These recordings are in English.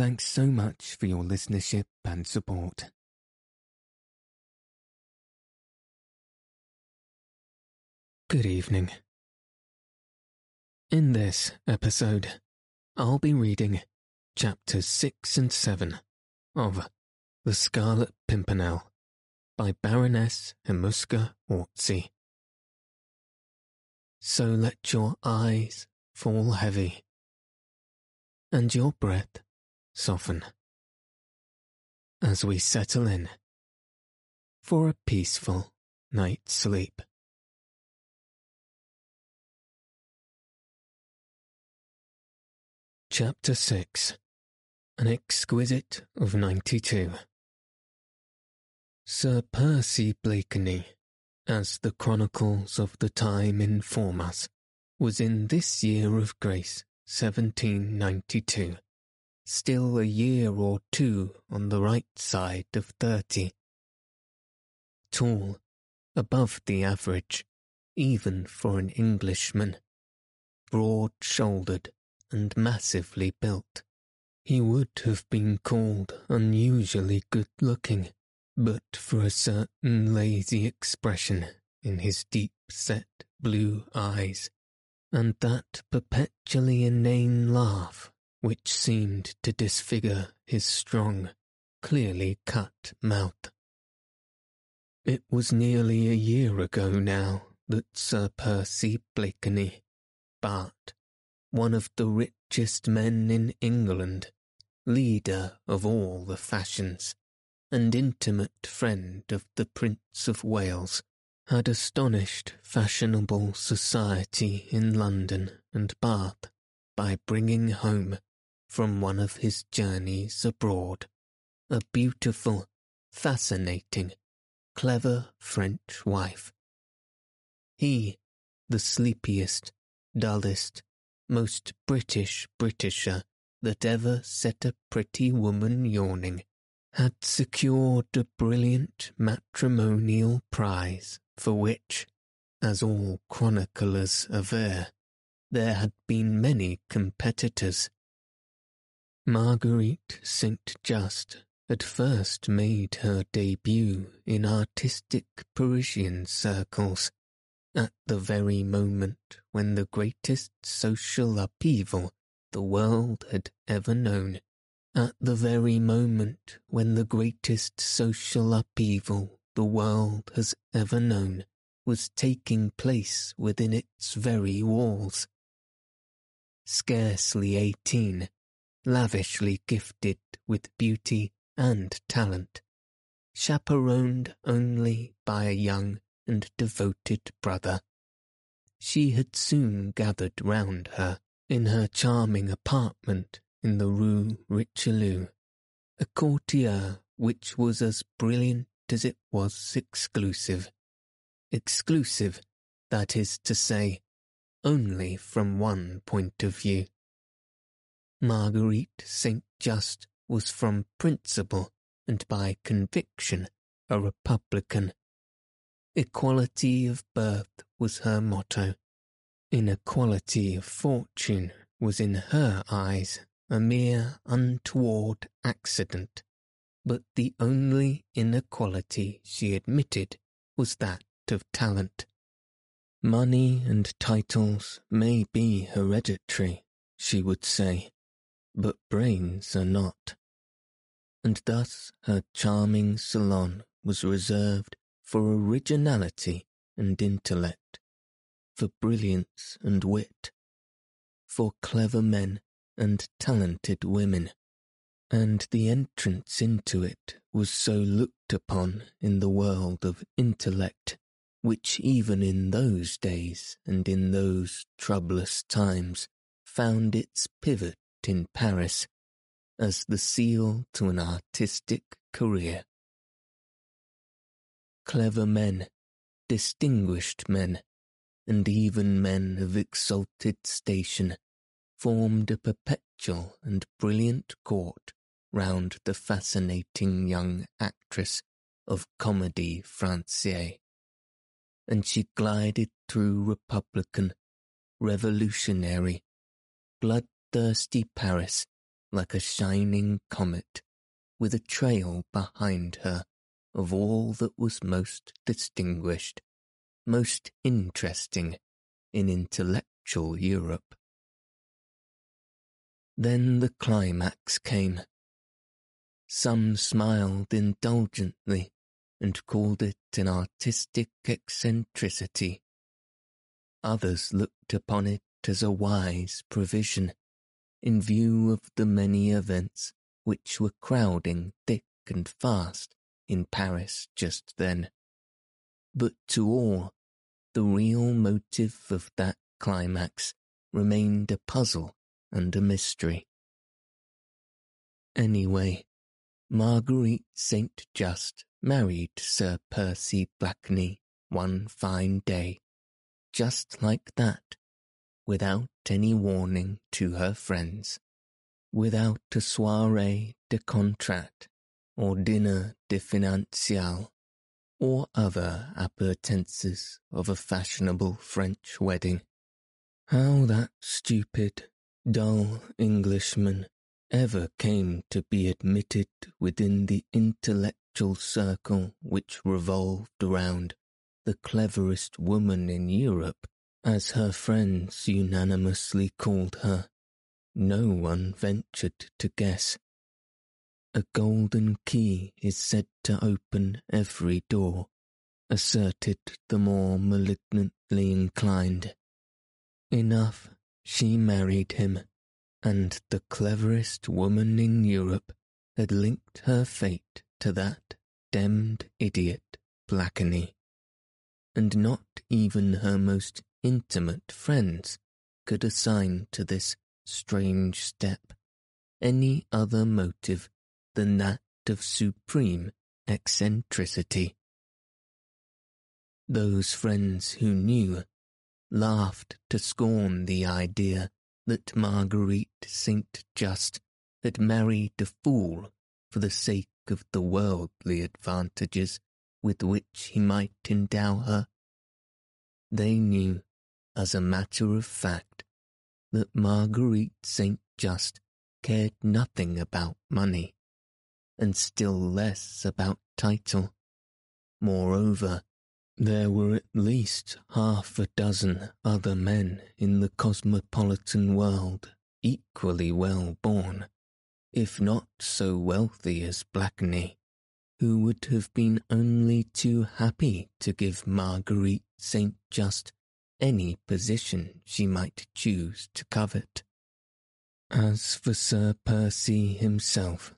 Thanks so much for your listenership and support. Good evening. In this episode, I'll be reading chapters 6 and 7 of The Scarlet Pimpernel by Baroness Emmuska Orczy. So let your eyes fall heavy and your breath soften as we settle in for a peaceful night's sleep. Chapter 6 An Exquisite of 92 Sir Percy Blakeney, as the chronicles of the time inform us, was in this year of grace 1792 still a year or two on the right side of thirty. Tall, above the average, even for an Englishman, broad-shouldered and massively built. He would have been called unusually good-looking, but for a certain lazy expression in his deep-set blue eyes, and that perpetually inane laugh which seemed to disfigure his strong, clearly cut mouth. It was nearly a year ago now that Sir Percy Blakeney, Bart, one of the richest men in England, leader of all the fashions, and intimate friend of the Prince of Wales, had astonished fashionable society in London and Bath by bringing home from one of his journeys abroad. A beautiful, fascinating, clever French wife. He, the sleepiest, dullest, most British Britisher that ever set a pretty woman yawning, had secured a brilliant matrimonial prize for which, as all chroniclers aver, there had been many competitors Marguerite St. Just had first made her debut in artistic Parisian circles at the very moment when the greatest social upheaval the world had ever known, at the very moment when the greatest social upheaval the world has ever known was taking place within its very walls. Scarcely eighteen, lavishly gifted with beauty and talent, chaperoned only by a young and devoted brother. She had soon gathered round her in her charming apartment in the Rue Richelieu, a courtier which was as brilliant as it was exclusive. Exclusive, that is to say, only from one point of view. Marguerite St. Just was from principle and by conviction a Republican. Equality of birth was her motto. Inequality of fortune was in her eyes a mere untoward accident, but the only inequality she admitted was that of talent. Money and titles may be hereditary, she would say, but brains are not. And thus her charming salon was reserved for originality and intellect, for brilliance and wit, for clever men and talented women, and the entrance into it was so looked upon in the world of intellect, which even in those days and in those troublous times found its pivot in Paris, as the seal to an artistic career. Clever men, distinguished men, and even men of exalted station formed a perpetual and brilliant court round the fascinating young actress of Comédie Française, and she glided through republican, revolutionary, bloodthirsty Paris like a shining comet, with a trail behind her of all that was most distinguished, most interesting in intellectual Europe. Then the climax came. Some smiled indulgently and called it an artistic eccentricity. Others looked upon it as a wise provision in view of the many events which were crowding thick and fast in Paris just then. But to all, the real motive of that climax remained a puzzle and a mystery. Anyway, Marguerite St. Just married Sir Percy Blakeney one fine day, just like that, without any warning to her friends, without a soirée de contrat or dinner de financial or other appurtenances of a fashionable French wedding. How that stupid, dull Englishman ever came to be admitted within the intellectual circle which revolved around the cleverest woman in Europe as her friends unanimously called her, no one ventured to guess. A golden key is said to open every door, asserted the more malignantly inclined. Enough, she married him, and the cleverest woman in Europe had linked her fate to that demmed idiot Blakeney. And not even her most intimate friends could assign to this strange step any other motive than that of supreme eccentricity. Those friends who knew laughed to scorn the idea that Marguerite St. Just had married a fool for the sake of the worldly advantages with which he might endow her. They knew as a matter of fact, that Marguerite St. Just cared nothing about money, and still less about title. Moreover, there were at least half a dozen other men in the cosmopolitan world equally well born, if not so wealthy as Blakeney, who would have been only too happy to give Marguerite St. Just any position she might choose to covet. As for Sir Percy himself,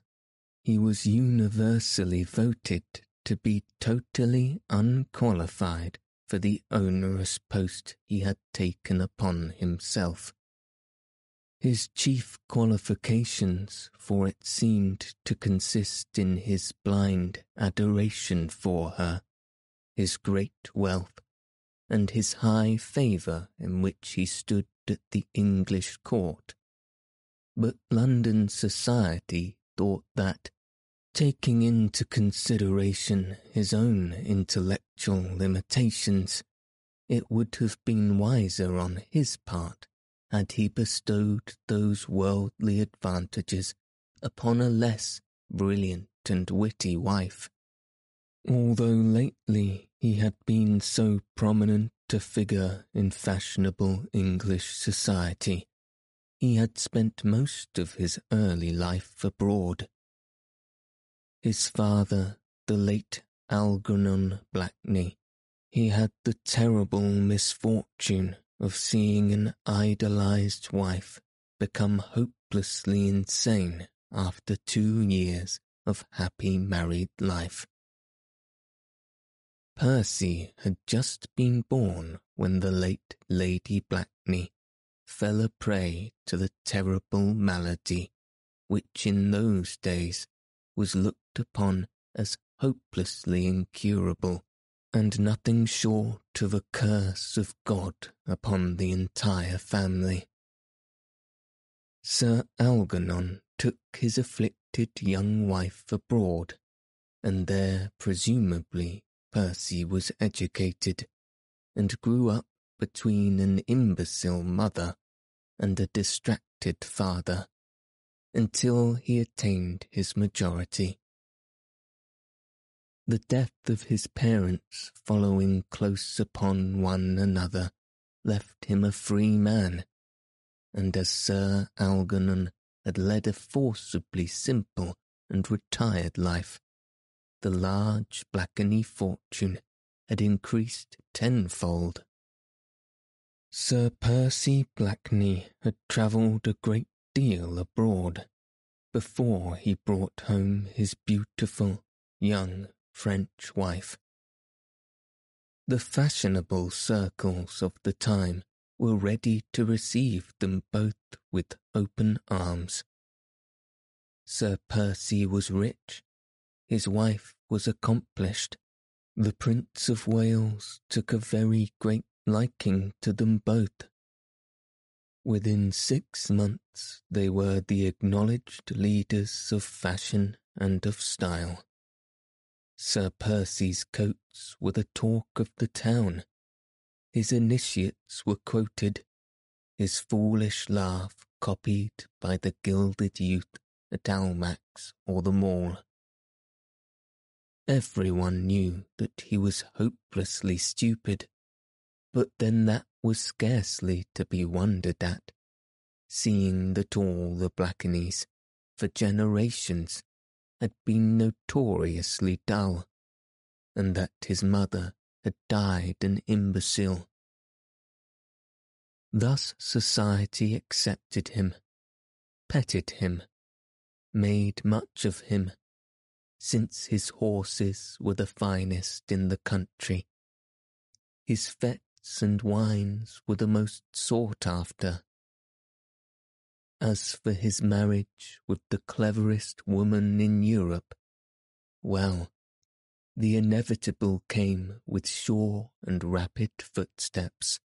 he was universally voted to be totally unqualified for the onerous post he had taken upon himself. His chief qualifications for it seemed to consist in his blind adoration for her, his great wealth, and his high favour in which he stood at the English court. But London society thought that, taking into consideration his own intellectual limitations, it would have been wiser on his part had he bestowed those worldly advantages upon a less brilliant and witty wife. Although lately he had been so prominent a figure in fashionable English society, he had spent most of his early life abroad. His father, the late Algernon Blakeney, he had the terrible misfortune of seeing an idolized wife become hopelessly insane after two years of happy married life. Percy had just been born when the late Lady Blakeney fell a prey to the terrible malady which in those days was looked upon as hopelessly incurable, and nothing short of a curse of God upon the entire family. Sir Algernon took his afflicted young wife abroad, and there presumably Percy was educated, and grew up between an imbecile mother and a distracted father, until he attained his majority. The death of his parents following close upon one another left him a free man, and as Sir Algernon had led a forcibly simple and retired life, the large Blakeney fortune had increased tenfold. Sir Percy Blakeney had travelled a great deal abroad before he brought home his beautiful, young French wife. The fashionable circles of the time were ready to receive them both with open arms. Sir Percy was rich, his wife was accomplished. The Prince of Wales took a very great liking to them both. Within six months they were the acknowledged leaders of fashion and of style. Sir Percy's coats were the talk of the town. His initiates were quoted, his foolish laugh copied by the gilded youth at Almack's or the Mall. Everyone knew that he was hopelessly stupid, but then that was scarcely to be wondered at, seeing that all the Blakeneys, for generations, had been notoriously dull, and that his mother had died an imbecile. Thus society accepted him, petted him, made much of him, since his horses were the finest in the country. His fetes and wines were the most sought after. As for his marriage with the cleverest woman in Europe, well, the inevitable came with sure and rapid footsteps.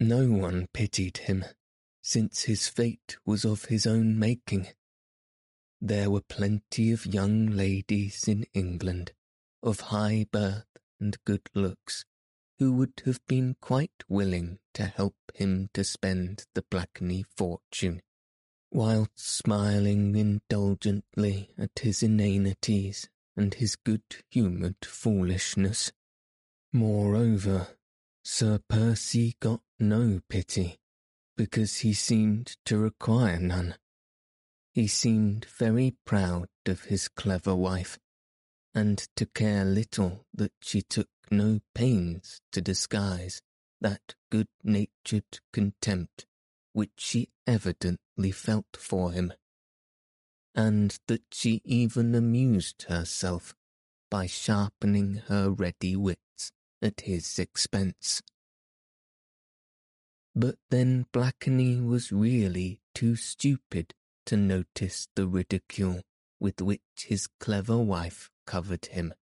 No one pitied him, since his fate was of his own making. There were plenty of young ladies in England, of high birth and good looks, who would have been quite willing to help him to spend the Blakeney fortune, whilst smiling indulgently at his inanities and his good-humoured foolishness. Moreover, Sir Percy got no pity, because he seemed to require none. He seemed very proud of his clever wife, and to care little that she took no pains to disguise that good-natured contempt which she evidently felt for him, and that she even amused herself by sharpening her ready wits at his expense. But then Blakeney was really too stupid to notice the ridicule with which his clever wife covered him.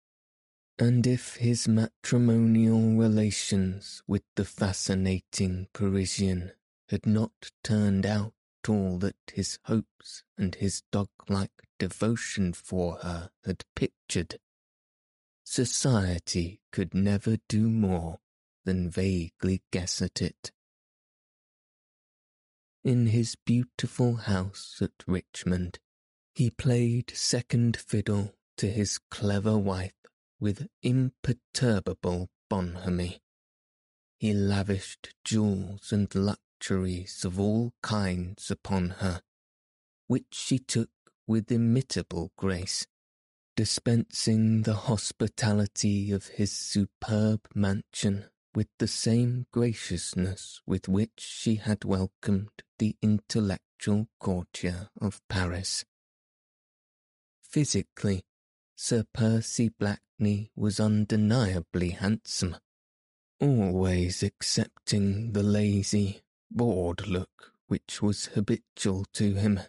And if his matrimonial relations with the fascinating Parisian had not turned out all that his hopes and his dog-like devotion for her had pictured, society could never do more than vaguely guess at it in his beautiful house at Richmond, he played second fiddle to his clever wife with imperturbable bonhomie. He lavished jewels and luxuries of all kinds upon her, which she took with imitable grace, dispensing the hospitality of his superb mansion with the same graciousness with which she had welcomed the intellectual courtier of Paris. Physically, Sir Percy Blakeney was undeniably handsome, always excepting the lazy, bored look which was habitual to him,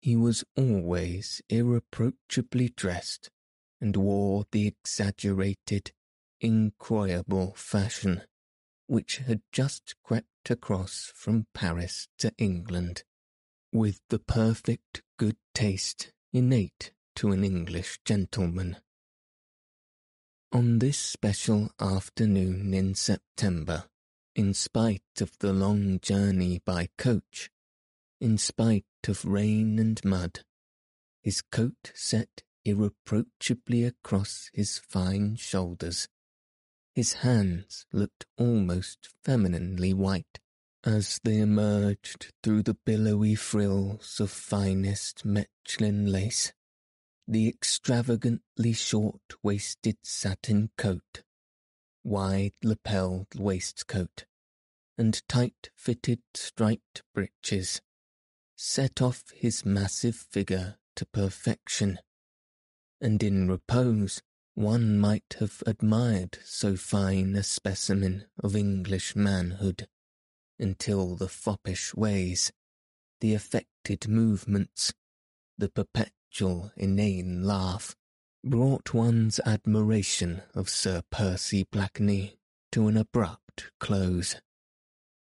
He was always irreproachably dressed and wore the exaggerated, incroyable fashion which had just crept across from Paris to England, with the perfect good taste innate to an English gentleman. On this special afternoon in September, in spite of the long journey by coach, in spite of rain and mud, his coat set irreproachably across his fine shoulders. His hands looked almost femininely white as they emerged through the billowy frills of finest Mechlin lace. The extravagantly short-waisted satin coat, wide-lapelled waistcoat, and tight-fitted striped breeches set off his massive figure to perfection and in repose one might have admired so fine a specimen of English manhood, until the foppish ways, the affected movements, the perpetual inane laugh, brought one's admiration of Sir Percy Blakeney to an abrupt close.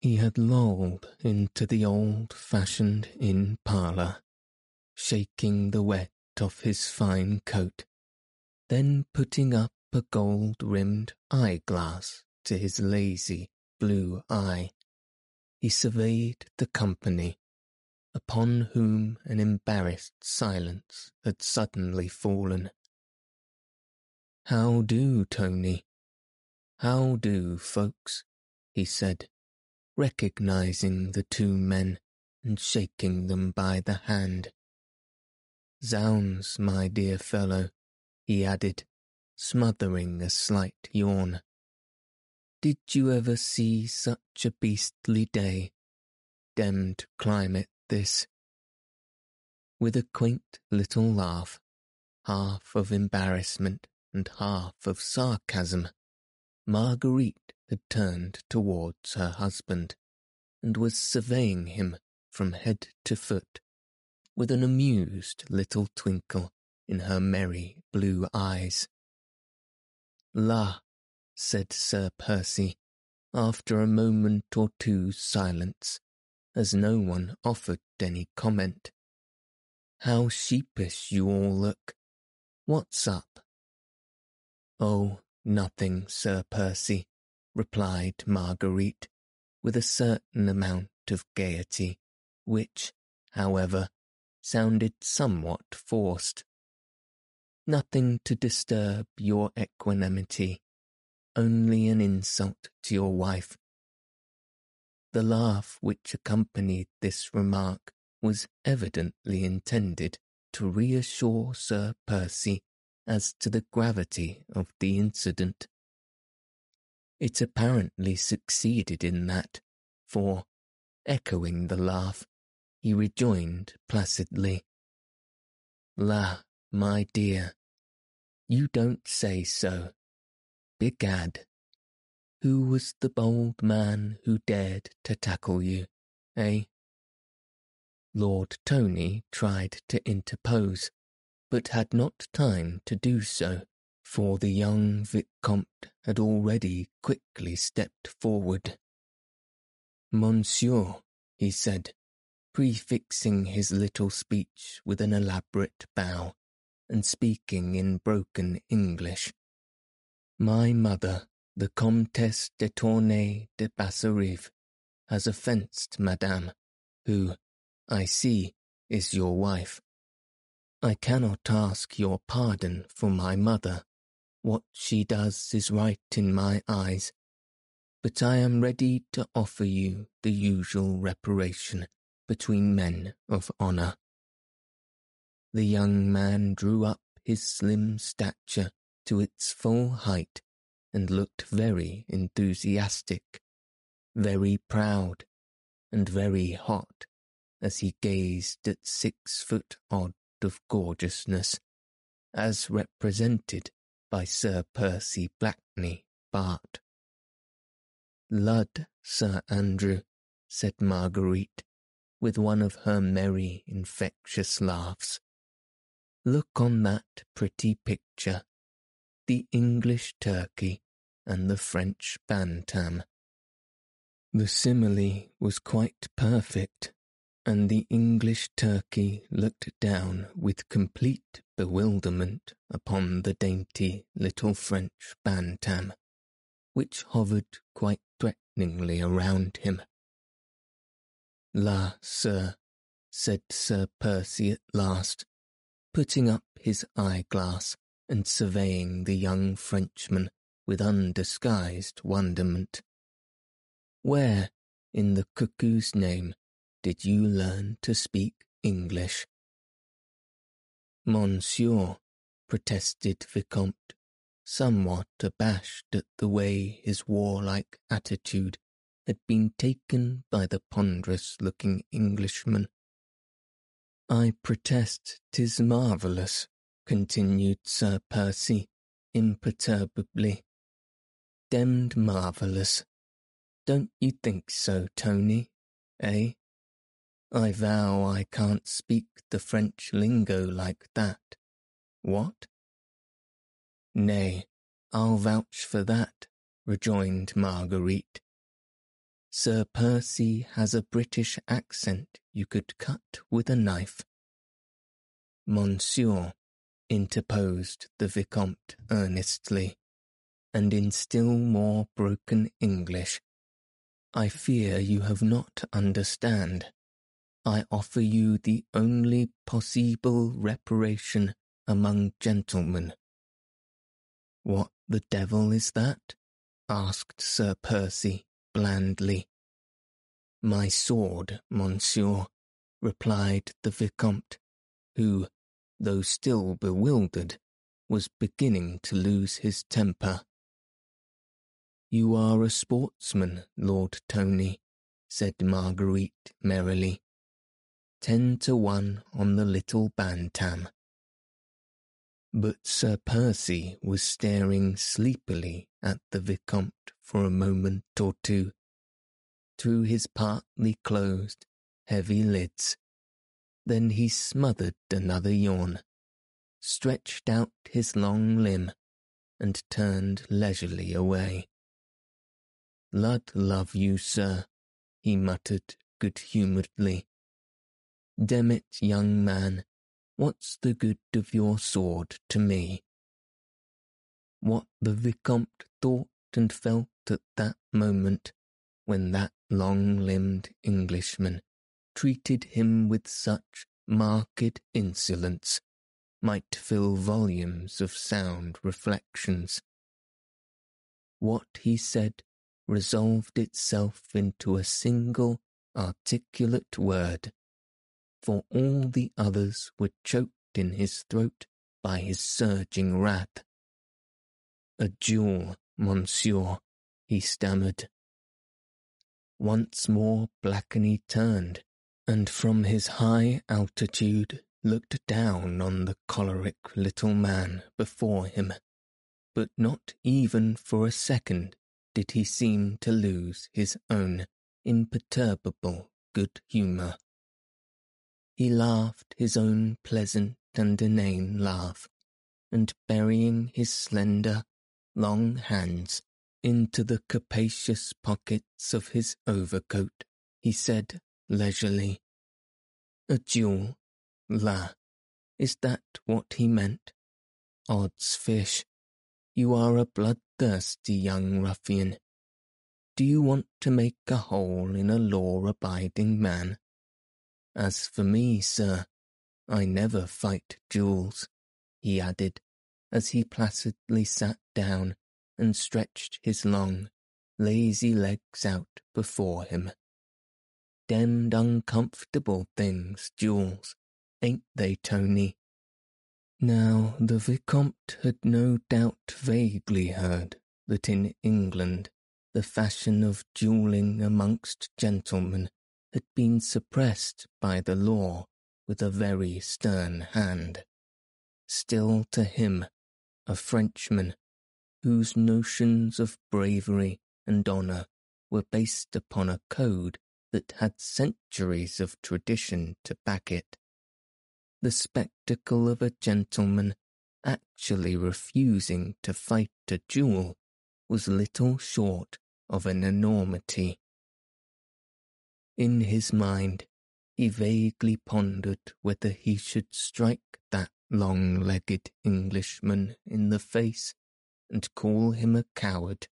He had lolled into the old-fashioned inn parlour, shaking the wet off his fine coat, then putting up a gold-rimmed eyeglass to his lazy blue eye, he surveyed the company, upon whom an embarrassed silence had suddenly fallen. How do, Tony? How do, folks? he said, recognizing the two men and shaking them by the hand. Zounds, my dear fellow, he added, smothering a slight yawn. Did you ever see such a beastly day? Demmed climate, this. With a quaint little laugh, half of embarrassment and half of sarcasm, Marguerite had turned towards her husband and was surveying him from head to foot with an amused little twinkle in her merry blue eyes. La, said Sir Percy, after a moment or two's silence, as no one offered any comment. How sheepish you all look. What's up? Oh, nothing, Sir Percy, replied Marguerite, with a certain amount of gaiety, which, however, sounded somewhat forced. Nothing to disturb your equanimity, only an insult to your wife. The laugh which accompanied this remark was evidently intended to reassure Sir Percy as to the gravity of the incident. It apparently succeeded in that, for, echoing the laugh, he rejoined placidly. La, my dear, you don't say so. Begad, who was the bold man who dared to tackle you, eh? Lord Tony tried to interpose, but had not time to do so, for the young Vicomte had already quickly stepped forward. Monsieur, he said, prefixing his little speech with an elaborate bow, and speaking in broken English. My mother, the Comtesse de Tournay de Basserive, has offenced Madame, who, I see, is your wife. I cannot ask your pardon for my mother. What she does is right in my eyes, but I am ready to offer you the usual reparation between men of honour. The young man drew up his slim stature to its full height and looked very enthusiastic, very proud, and very hot as he gazed at six foot odd of gorgeousness, as represented by Sir Percy Blakeney, Bart. Lud, Sir Andrew, said Marguerite, with one of her merry, infectious laughs. Look on that pretty picture, the English turkey and the French bantam. The simile was quite perfect, and the English turkey looked down with complete bewilderment upon the dainty little French bantam, which hovered quite threateningly around him. La, sir, said Sir Percy at last, putting up his eyeglass and surveying the young Frenchman with undisguised wonderment. Where, in the cuckoo's name, did you learn to speak English? Monsieur, protested Vicomte, somewhat abashed at the way his warlike attitude had been taken by the ponderous-looking Englishman. I protest 'tis marvellous, continued Sir Percy, imperturbably. Demmed marvellous. Don't you think so, Tony, eh? I vow I can't speak the French lingo like that. What? Nay, I'll vouch for that, rejoined Marguerite. Sir Percy has a British accent you could cut with a knife. Monsieur, interposed the Vicomte earnestly, and in still more broken English, I fear you have not understand. I offer you the only possible reparation among gentlemen. What the devil is that? asked Sir Percy blandly. My sword, monsieur, replied the Vicomte, who, though still bewildered, was beginning to lose his temper. You are a sportsman, Lord Tony, said Marguerite merrily. Ten to one on the little bantam. But Sir Percy was staring sleepily at the Vicomte for a moment or two, through his partly closed, heavy lids. Then he smothered another yawn, stretched out his long limb, and turned leisurely away. Lud love you, sir, he muttered good-humouredly. Demmit, young man, what's the good of your sword to me? What the Vicomte thought and felt at that moment when that long-limbed Englishman treated him with such marked insolence might fill volumes of sound reflections. What he said resolved itself into a single articulate word, for all the others were choked in his throat by his surging wrath. A duel monsieur, he stammered. Once more Blakeney turned, and from his high altitude looked down on the choleric little man before him, but not even for a second did he seem to lose his own imperturbable good humour. He laughed his own pleasant and inane laugh, and burying his slender, long hands into the capacious pockets of his overcoat, he said leisurely, A duel? La, is that what he meant? Odds fish, you are a bloodthirsty young ruffian. Do you want to make a hole in a law-abiding man? As for me, sir, I never fight duels, he added, as he placidly sat down and stretched his long, lazy legs out before him. Demmed uncomfortable things, duels, ain't they, Tony? Now the Vicomte had no doubt vaguely heard that in England the fashion of duelling amongst gentlemen had been suppressed by the law with a very stern hand. Still to him a Frenchman whose notions of bravery and honour were based upon a code that had centuries of tradition to back it. The spectacle of a gentleman actually refusing to fight a duel was little short of an enormity. In his mind, he vaguely pondered whether he should strike that long-legged Englishman in the face and call him a coward,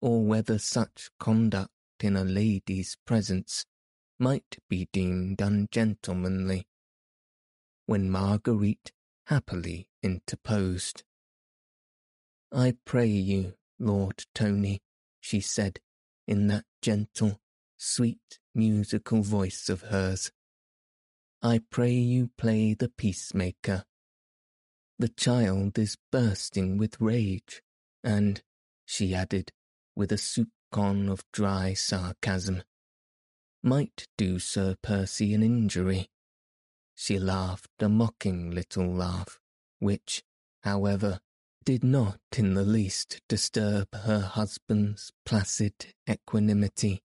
or whether such conduct in a lady's presence might be deemed ungentlemanly, when Marguerite happily interposed. I pray you, Lord Tony, she said, in that gentle, sweet, musical voice of hers. I pray you play the peacemaker. The child is bursting with rage, and, she added, with a soupcon of dry sarcasm, might do Sir Percy an injury. She laughed a mocking little laugh, which, however, did not in the least disturb her husband's placid equanimity.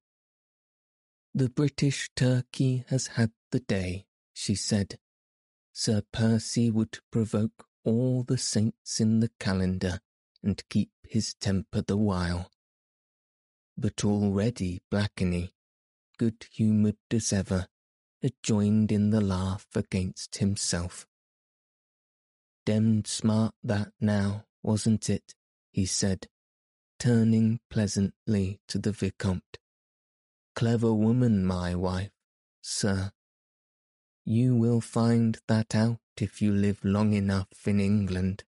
The British turkey has had the day, she said. Sir Percy would provoke all the saints in the calendar and keep his temper the while. But already Blakeney, good-humoured as ever, had joined in the laugh against himself. Demmed smart that now, wasn't it? he said, turning pleasantly to the Vicomte. Clever woman, my wife, sir. You will find that out if you live long enough in England.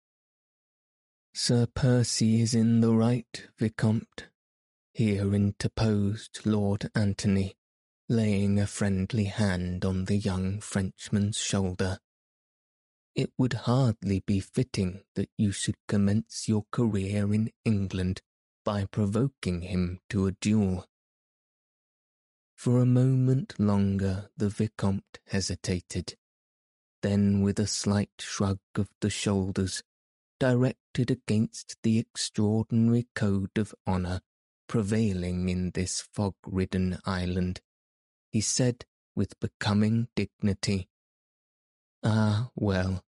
Sir Percy is in the right, Vicomte, here interposed Lord Antony, laying a friendly hand on the young Frenchman's shoulder. It would hardly be fitting that you should commence your career in England by provoking him to a duel. For a moment longer the Vicomte hesitated, then with a slight shrug of the shoulders, directed against the extraordinary code of honour prevailing in this fog-ridden island, he said with becoming dignity, Ah, well,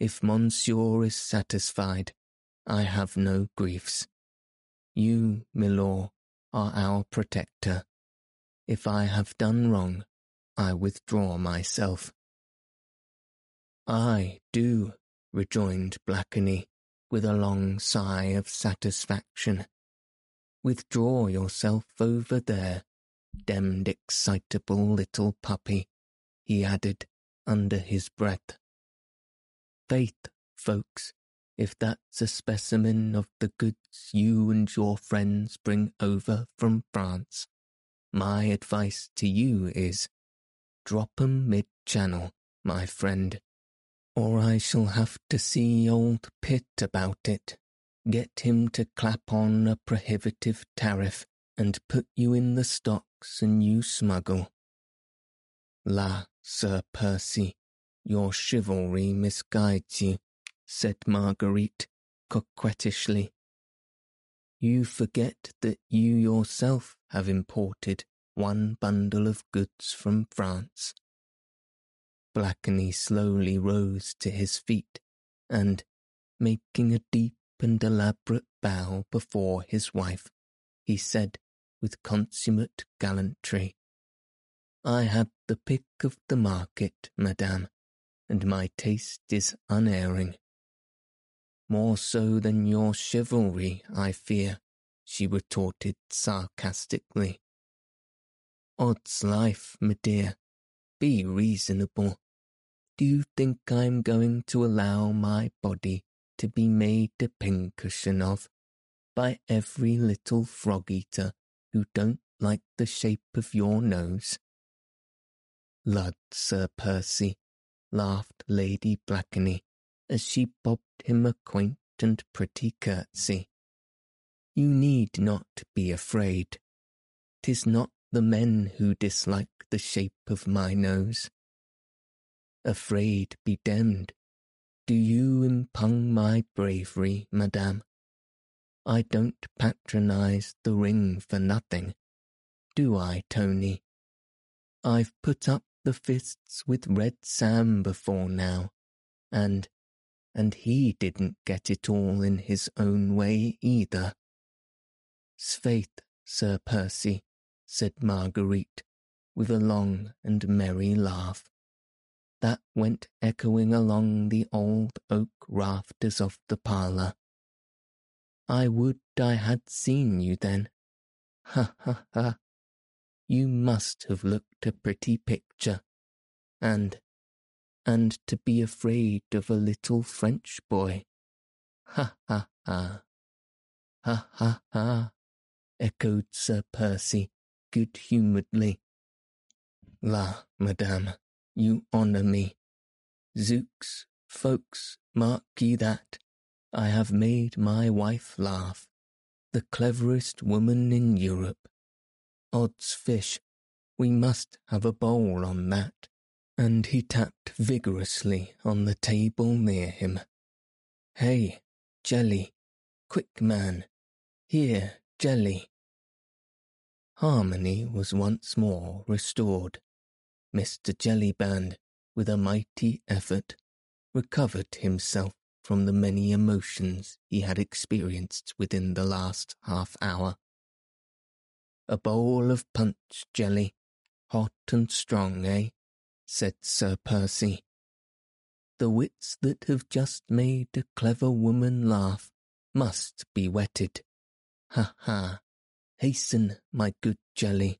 if Monsieur is satisfied, I have no griefs. You, milor, are our protector if I have done wrong, I withdraw myself. I do, rejoined Blakeney, with a long sigh of satisfaction. Withdraw yourself over there, demmed excitable little puppy, he added under his breath. Faith, folks, if that's a specimen of the goods you and your friends bring over from France. My advice to you is drop 'em mid-channel, my friend, or I shall have to see old Pitt about it, get him to clap on a prohibitive tariff and put you in the stocks and you smuggle. La, Sir Percy, your chivalry misguides you, said Marguerite, coquettishly. You forget that you yourself have imported one bundle of goods from France. Blakeney slowly rose to his feet and, making a deep and elaborate bow before his wife, he said with consummate gallantry, I had the pick of the market, madame, and my taste is unerring. More so than your chivalry, I fear, she retorted sarcastically. Odds life, my dear, be reasonable. Do you think I'm going to allow my body to be made a pincushion of by every little frog-eater who don't like the shape of your nose? Lud, Sir Percy, laughed Lady Blakeney as she bobbed him a quaint and pretty curtsy. You need not be afraid. Tis not the men who dislike the shape of my nose. Afraid be demmed. Do you impugn my bravery, madame? I don't patronize the ring for nothing. Do I, Tony? I've put up the fists with Red Sam before now, and and he didn't get it all in his own way either. Sfaith, Sir Percy, said Marguerite, with a long and merry laugh. That went echoing along the old oak rafters of the parlour. I would I had seen you then. Ha ha ha! You must have looked a pretty picture, and and to be afraid of a little French boy. Ha ha ha! Ha ha ha! Echoed Sir Percy good humouredly. La, madame, you honour me. Zooks, folks, mark ye that. I have made my wife laugh. The cleverest woman in Europe. Odds fish, we must have a bowl on that. And he tapped vigorously on the table near him. Hey, jelly, quick man, here, jelly. Harmony was once more restored. Mr. Jellyband, with a mighty effort, recovered himself from the many emotions he had experienced within the last half hour. A bowl of punch jelly, hot and strong, eh? said Sir Percy. The wits that have just made a clever woman laugh must be wetted. Ha ha! Hasten, my good jelly.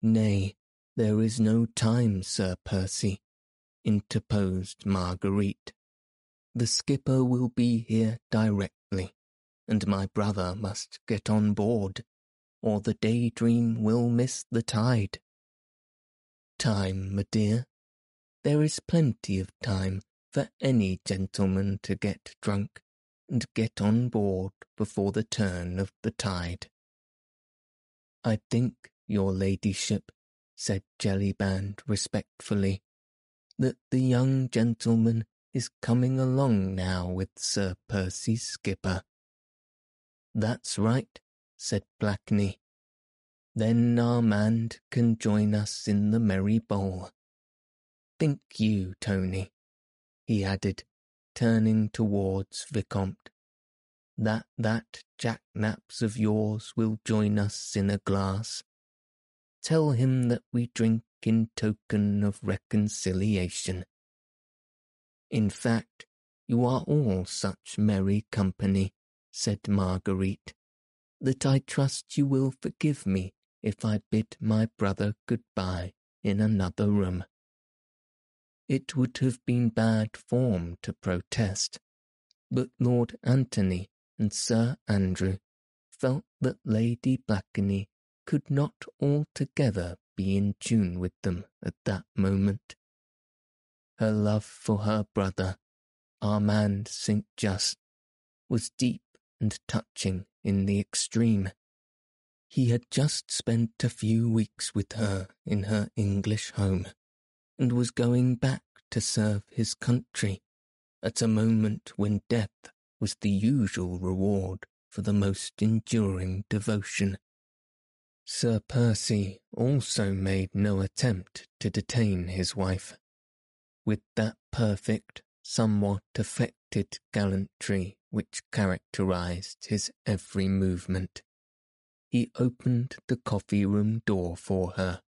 Nay, there is no time, Sir Percy, interposed Marguerite. The skipper will be here directly, and my brother must get on board, or the Day Dream will miss the tide. Time, my dear. There is plenty of time for any gentleman to get drunk and get on board before the turn of the tide. I think, your ladyship, said Jellyband respectfully, that the young gentleman is coming along now with Sir Percy's skipper. That's right, said Blakeney. Then Armand can join us in the merry bowl. Think you, Tony, he added, turning towards Vicomte, that that jackknaps of yours will join us in a glass. Tell him that we drink in token of reconciliation. In fact, you are all such merry company, said Marguerite, that I trust you will forgive me if I bid my brother good-bye in another room. It would have been bad form to protest, but Lord Antony and Sir Andrew felt that Lady Blakeney could not altogether be in tune with them at that moment. Her love for her brother, Armand St. Just, was deep and touching in the extreme. He had just spent a few weeks with her in her English home, and was going back to serve his country at a moment when death was the usual reward for the most enduring devotion. Sir Percy also made no attempt to detain his wife. With that perfect, somewhat affected gallantry which characterized his every movement he opened the coffee room door for her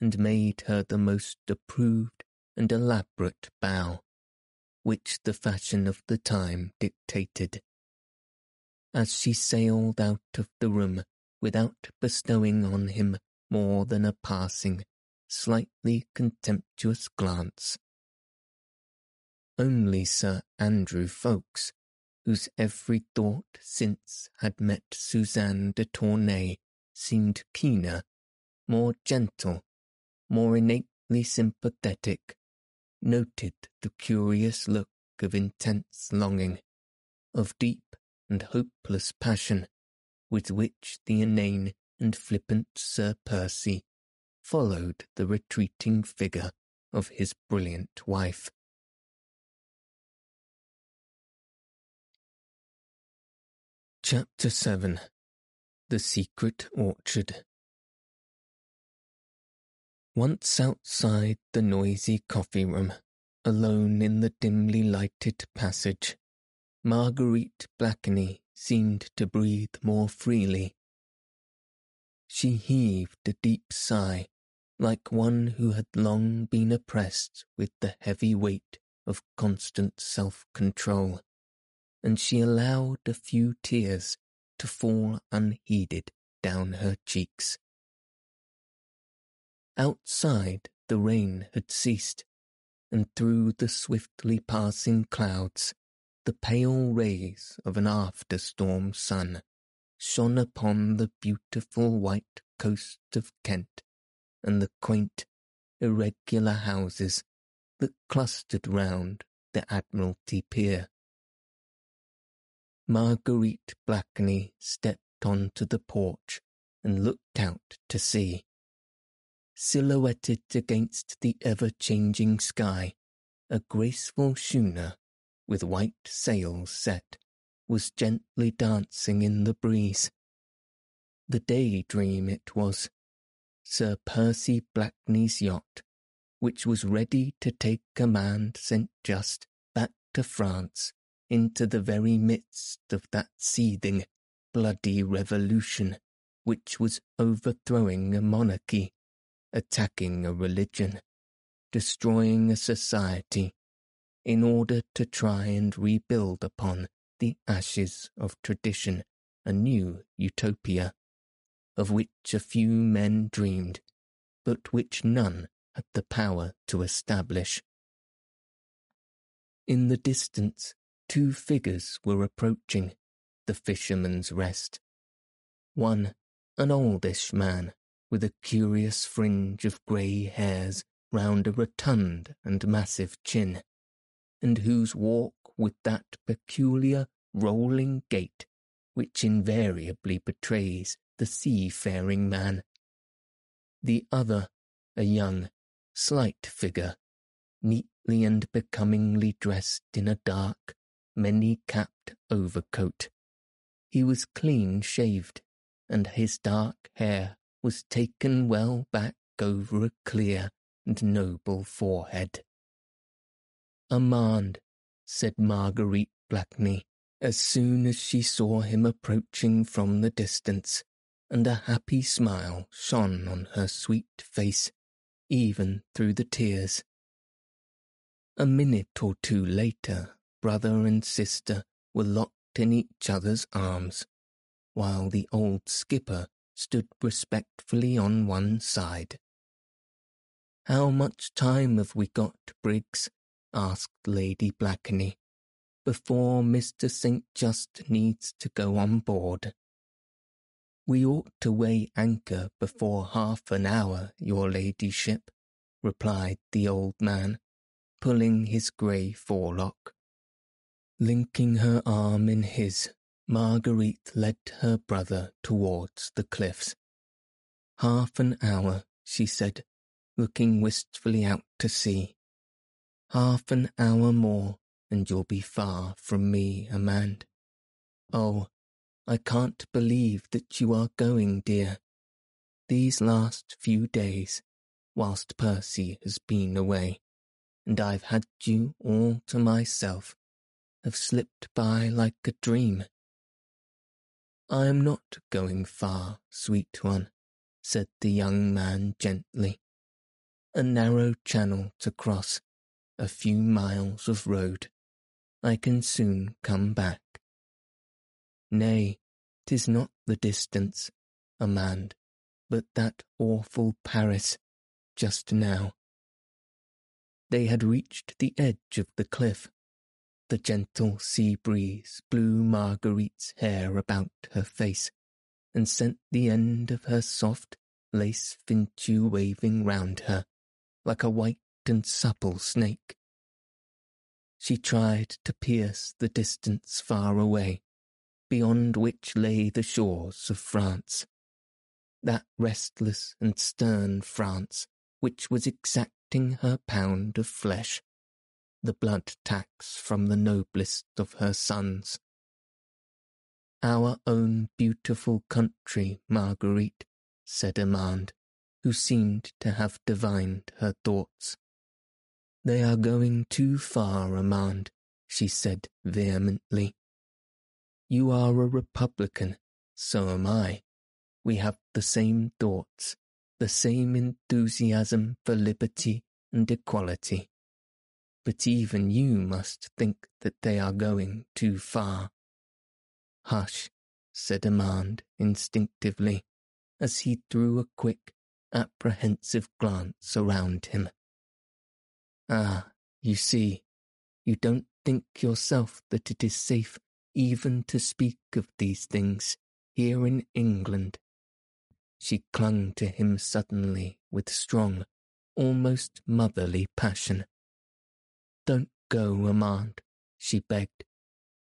and made her the most approved and elaborate bow, which the fashion of the time dictated. As she sailed out of the room without bestowing on him more than a passing, slightly contemptuous glance. Only Sir Andrew Ffoulkes whose every thought since had met Suzanne de Tournay seemed keener, more gentle, more innately sympathetic, noted the curious look of intense longing, of deep and hopeless passion, with which the inane and flippant Sir Percy followed the retreating figure of his brilliant wife. Chapter 7 The Secret Orchard Once outside the noisy coffee room, alone in the dimly lighted passage, Marguerite Blakeney seemed to breathe more freely. She heaved a deep sigh, like one who had long been oppressed with the heavy weight of constant self-control, and she allowed a few tears to fall unheeded down her cheeks. Outside, the rain had ceased, and through the swiftly passing clouds, the pale rays of an after-storm sun shone upon the beautiful white coast of Kent and the quaint, irregular houses that clustered round the Admiralty Pier. Marguerite Blakeney stepped onto the porch and looked out to sea silhouetted against the ever-changing sky, a graceful schooner, with white sails set, was gently dancing in the breeze. The Day Dream it was, Sir Percy Blakeney's yacht, which was ready to take Armand St. Just back to France into the very midst of that seething, bloody revolution which was overthrowing a monarchy attacking a religion, destroying a society, in order to try and rebuild upon the ashes of tradition a new utopia, of which a few men dreamed, but which none had the power to establish. In the distance, two figures were approaching the fisherman's rest. One, an oldish man, with a curious fringe of grey hairs round a rotund and massive chin, and whose walk with that peculiar rolling gait which invariably betrays the seafaring man. The other, a young, slight figure, neatly and becomingly dressed in a dark, many-capped overcoat. He was clean-shaved, and his dark hair was taken well back over a clear and noble forehead. Armand, said Marguerite Blakeney, as soon as she saw him approaching from the distance, and a happy smile shone on her sweet face, even through the tears. A minute or two later, brother and sister were locked in each other's arms, while the old skipper stood respectfully on one side. How much time have we got, Briggs? asked Lady Blakeney, before Mr. St. Just needs to go on board. We ought to weigh anchor before half an hour, your ladyship, replied the old man, pulling his grey forelock. Linking her arm in his, Marguerite led her brother towards the cliffs. Half an hour, she said, looking wistfully out to sea. Half an hour more, and you'll be far from me, Armand. Oh, I can't believe that you are going, dear. These last few days, whilst Percy has been away, and I've had you all to myself, have slipped by like a dream. I am not going far, sweet one, said the young man gently. A narrow channel to cross, a few miles of road. I can soon come back. Nay, tis not the distance, Armand, but that awful Paris, just now. They had reached the edge of the cliff, the gentle sea breeze blew Marguerite's hair about her face and sent the end of her soft lace fichu waving round her like a white and supple snake. She tried to pierce the distance far away, beyond which lay the shores of France. That restless and stern France which was exacting her pound of flesh the blood tax from the noblest of her sons. Our own beautiful country, Marguerite, said Armand, who seemed to have divined her thoughts. They are going too far, Armand, she said vehemently. You are a Republican, so am I. We have the same thoughts, the same enthusiasm for liberty and equality. But even you must think that they are going too far. Hush, said Armand instinctively, as he threw a quick, apprehensive glance around him. Ah, you see, you don't think yourself that it is safe even to speak of these things here in England. She clung to him suddenly with strong, almost motherly passion. Don't go, Armand, she begged.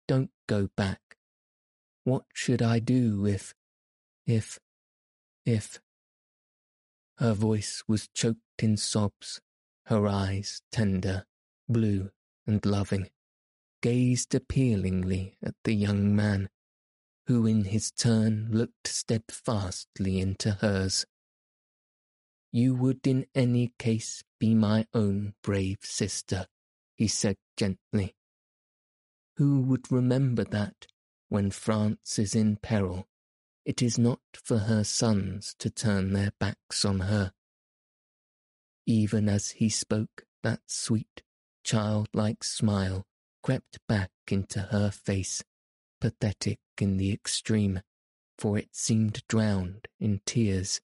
Don't go back. What should I do if, if, if. Her voice was choked in sobs, her eyes tender, blue, and loving, gazed appealingly at the young man, who in his turn looked steadfastly into hers. You would in any case be my own brave sister, he said gently. Who would remember that, when France is in peril, it is not for her sons to turn their backs on her. Even as he spoke, that sweet, childlike smile crept back into her face, pathetic in the extreme, for it seemed drowned in tears.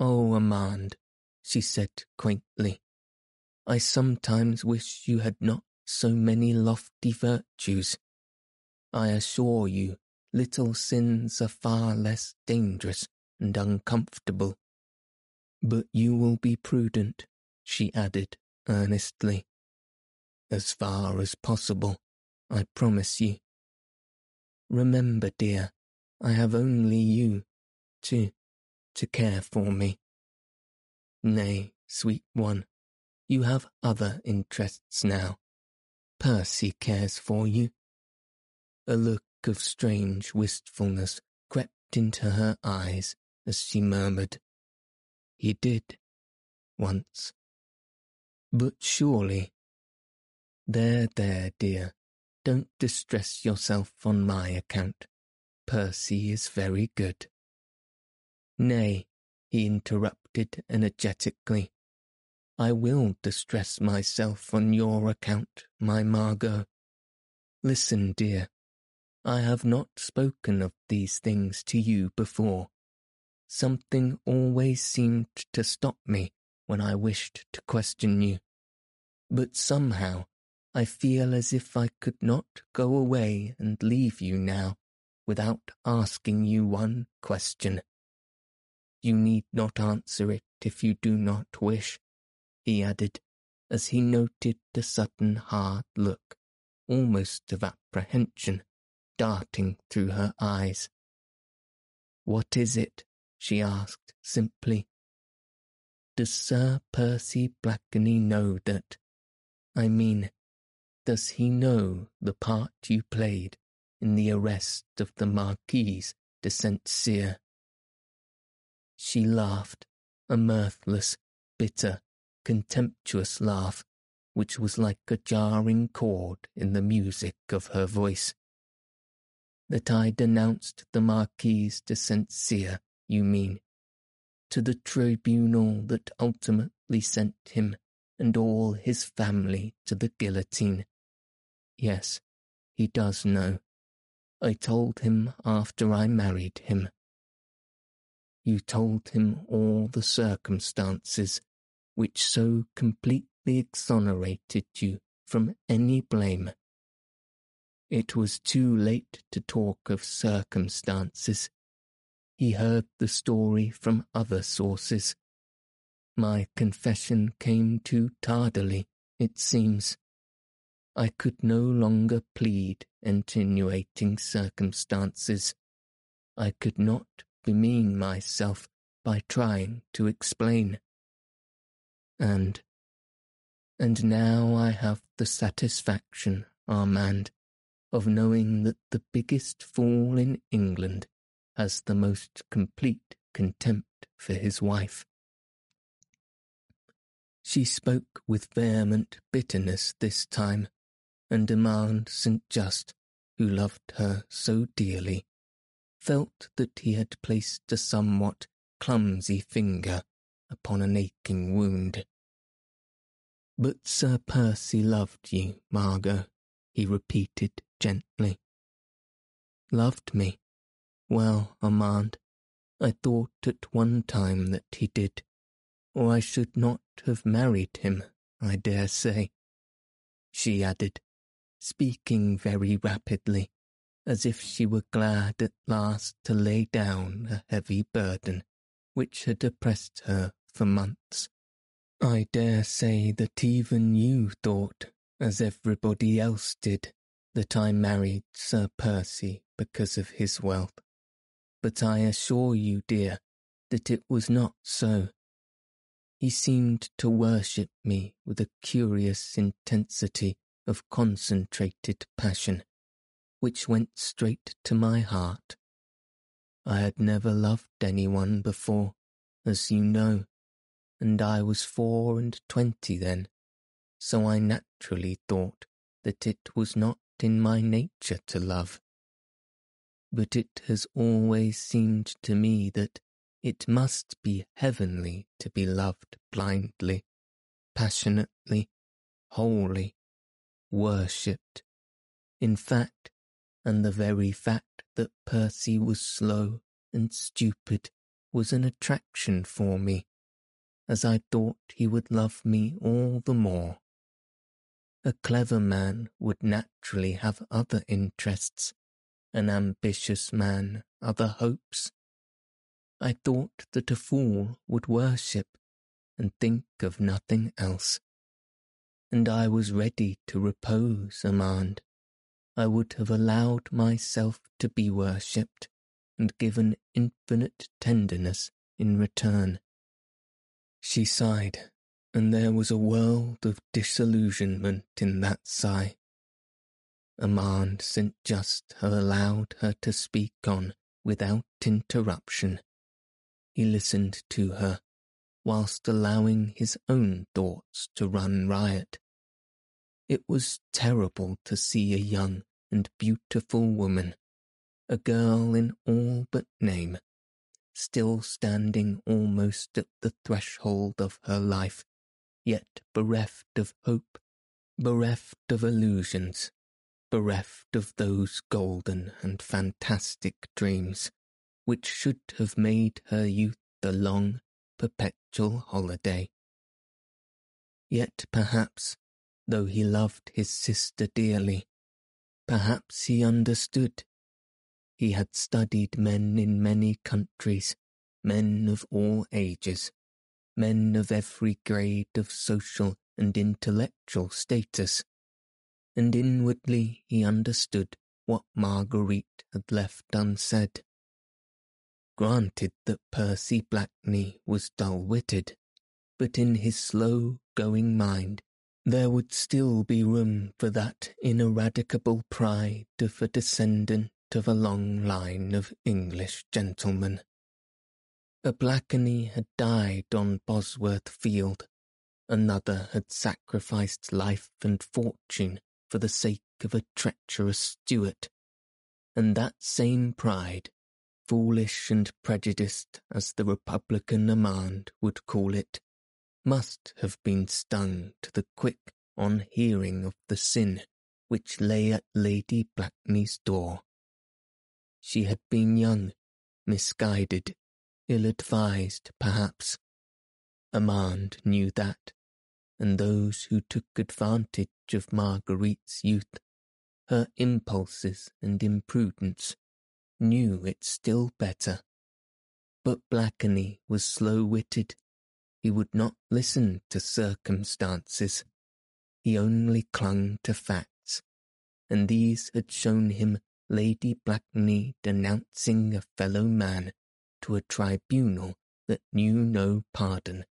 Oh, Armand, she said quaintly, I sometimes wish you had not so many lofty virtues. I assure you little sins are far less dangerous and uncomfortable. But you will be prudent, she added earnestly. As far as possible, I promise you. Remember, dear, I have only you to, to care for me. Nay, sweet one, you have other interests now. Percy cares for you. A look of strange wistfulness crept into her eyes as she murmured, He did, once. But surely. There, there, dear, don't distress yourself on my account. Percy is very good. Nay, he interrupted energetically. I will distress myself on your account, my Margot. Listen, dear, I have not spoken of these things to you before. Something always seemed to stop me when I wished to question you. But somehow I feel as if I could not go away and leave you now without asking you one question. You need not answer it if you do not wish, he added, as he noted the sudden hard look, almost of apprehension, darting through her eyes. What is it? she asked simply. Does Sir Percy Blakeney know that? I mean, does he know the part you played in the arrest of the Marquise de St. Cyr? She laughed, a mirthless, bitter, contemptuous laugh, which was like a jarring chord in the music of her voice that I denounced the Marquise de St. Cyr, you mean, to the tribunal that ultimately sent him and all his family to the guillotine. Yes, he does know. I told him after I married him. You told him all the circumstances which so completely exonerated you from any blame. It was too late to talk of circumstances. He heard the story from other sources. My confession came too tardily, it seems. I could no longer plead attenuating circumstances. I could not bemean myself by trying to explain. And, and now I have the satisfaction, Armand, of knowing that the biggest fool in England has the most complete contempt for his wife. She spoke with vehement bitterness this time, and Armand St. Just, who loved her so dearly, felt that he had placed a somewhat clumsy finger upon an aching wound. But Sir Percy loved you, Margot, he repeated gently. Loved me? Well, Armand, I thought at one time that he did, or I should not have married him, I dare say. She added, speaking very rapidly, as if she were glad at last to lay down a heavy burden which had oppressed her for months. I dare say that even you thought, as everybody else did, that I married Sir Percy because of his wealth. But I assure you, dear, that it was not so. He seemed to worship me with a curious intensity of concentrated passion which went straight to my heart. I had never loved anyone before, as you know, and I was four and twenty then, so I naturally thought that it was not in my nature to love. But it has always seemed to me that it must be heavenly to be loved blindly, passionately, wholly, worshipped. In fact, and the very fact that Percy was slow and stupid was an attraction for me, as I thought he would love me all the more. A clever man would naturally have other interests, an ambitious man other hopes. I thought that a fool would worship and think of nothing else. And I was ready to repose Armand I would have allowed myself to be worshipped and given infinite tenderness in return. She sighed, and there was a world of disillusionment in that sigh. Armand St. Just had allowed her to speak on without interruption. He listened to her, whilst allowing his own thoughts to run riot. It was terrible to see a young and beautiful woman, a girl in all but name, still standing almost at the threshold of her life, yet bereft of hope, bereft of illusions, bereft of those golden and fantastic dreams which should have made her youth a long, perpetual holiday. Yet perhaps, though he loved his sister dearly, Perhaps he understood. He had studied men in many countries, men of all ages, men of every grade of social and intellectual status, and inwardly he understood what Marguerite had left unsaid. Granted that Percy Blakeney was dull-witted, but in his slow-going mind there would still be room for that ineradicable pride of a descendant of a long line of English gentlemen. A Blakeney had died on Bosworth Field, another had sacrificed life and fortune for the sake of a treacherous Stuart, and that same pride, foolish and prejudiced as the Republican Armand would call it, must have been stung to the quick on hearing of the sin which lay at Lady Blakeney's door. She had been young, misguided, ill-advised, perhaps. Armand knew that, and those who took advantage of Marguerite's youth, her impulses and imprudence, knew it still better. But Blakeney was slow-witted he would not listen to circumstances. He only clung to facts, and these had shown him Lady Blakeney denouncing a fellow man to a tribunal that knew no pardon,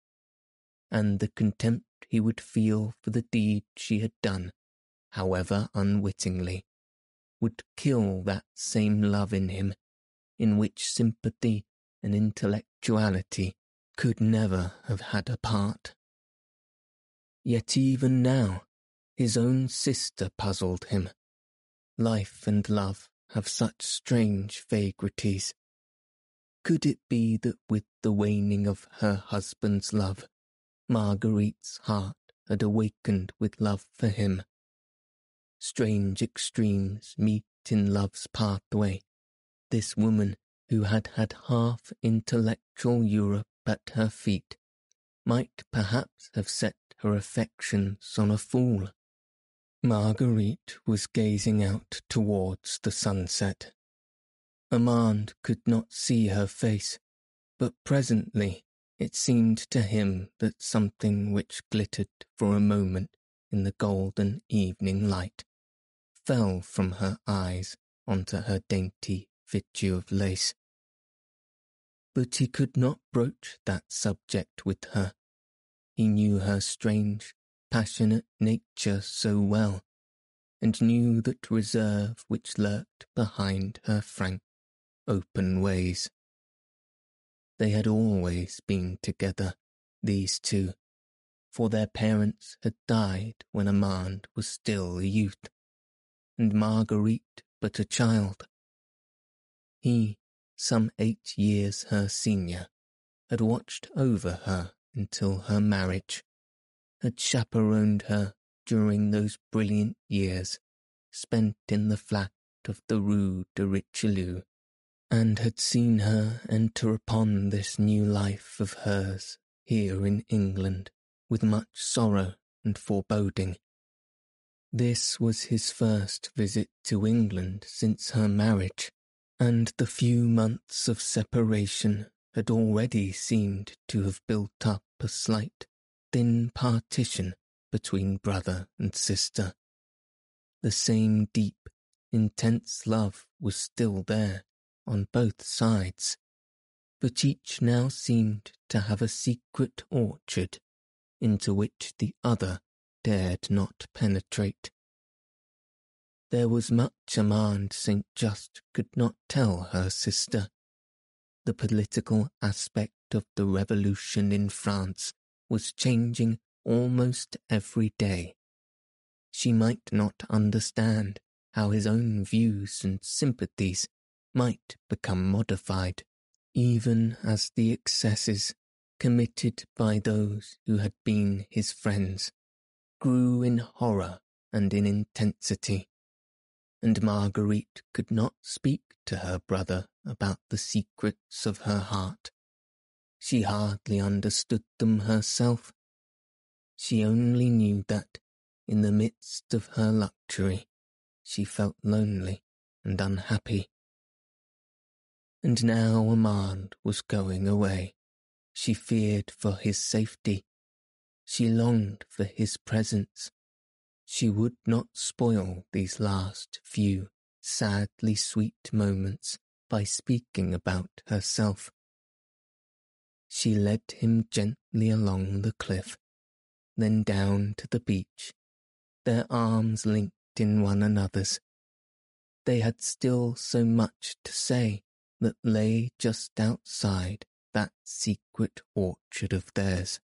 and the contempt he would feel for the deed she had done, however unwittingly, would kill that same love in him, in which sympathy and intellectuality could never have had a part. Yet even now, his own sister puzzled him. Life and love have such strange vagaries. Could it be that with the waning of her husband's love, Marguerite's heart had awakened with love for him? Strange extremes meet in love's pathway. This woman, who had had half intellectual Europe at her feet, might perhaps have set her affections on a fool. Marguerite was gazing out towards the sunset. Armand could not see her face, but presently it seemed to him that something which glittered for a moment in the golden evening light fell from her eyes onto her dainty fichu of lace. But he could not broach that subject with her. He knew her strange, passionate nature so well, and knew that reserve which lurked behind her frank, open ways. They had always been together, these two, for their parents had died when Armand was still a youth, and Marguerite but a child. He, some eight years her senior, had watched over her until her marriage, had chaperoned her during those brilliant years spent in the flat of the Rue de Richelieu, and had seen her enter upon this new life of hers here in England with much sorrow and foreboding. This was his first visit to England since her marriage, and the few months of separation had already seemed to have built up a slight, thin partition between brother and sister. The same deep, intense love was still there on both sides, but each now seemed to have a secret orchard into which the other dared not penetrate. There was much Armand St. Just could not tell her sister. The political aspect of the revolution in France was changing almost every day. She might not understand how his own views and sympathies might become modified, even as the excesses committed by those who had been his friends grew in horror and in intensity, and Marguerite could not speak to her brother about the secrets of her heart. She hardly understood them herself, she only knew that, in the midst of her luxury, she felt lonely and unhappy. And now Armand was going away. She feared for his safety. She longed for his presence. She would not spoil these last few sadly sweet moments by speaking about herself. She led him gently along the cliff then down to the beach, their arms linked in one another's. They had still so much to say that lay just outside that secret orchard of theirs.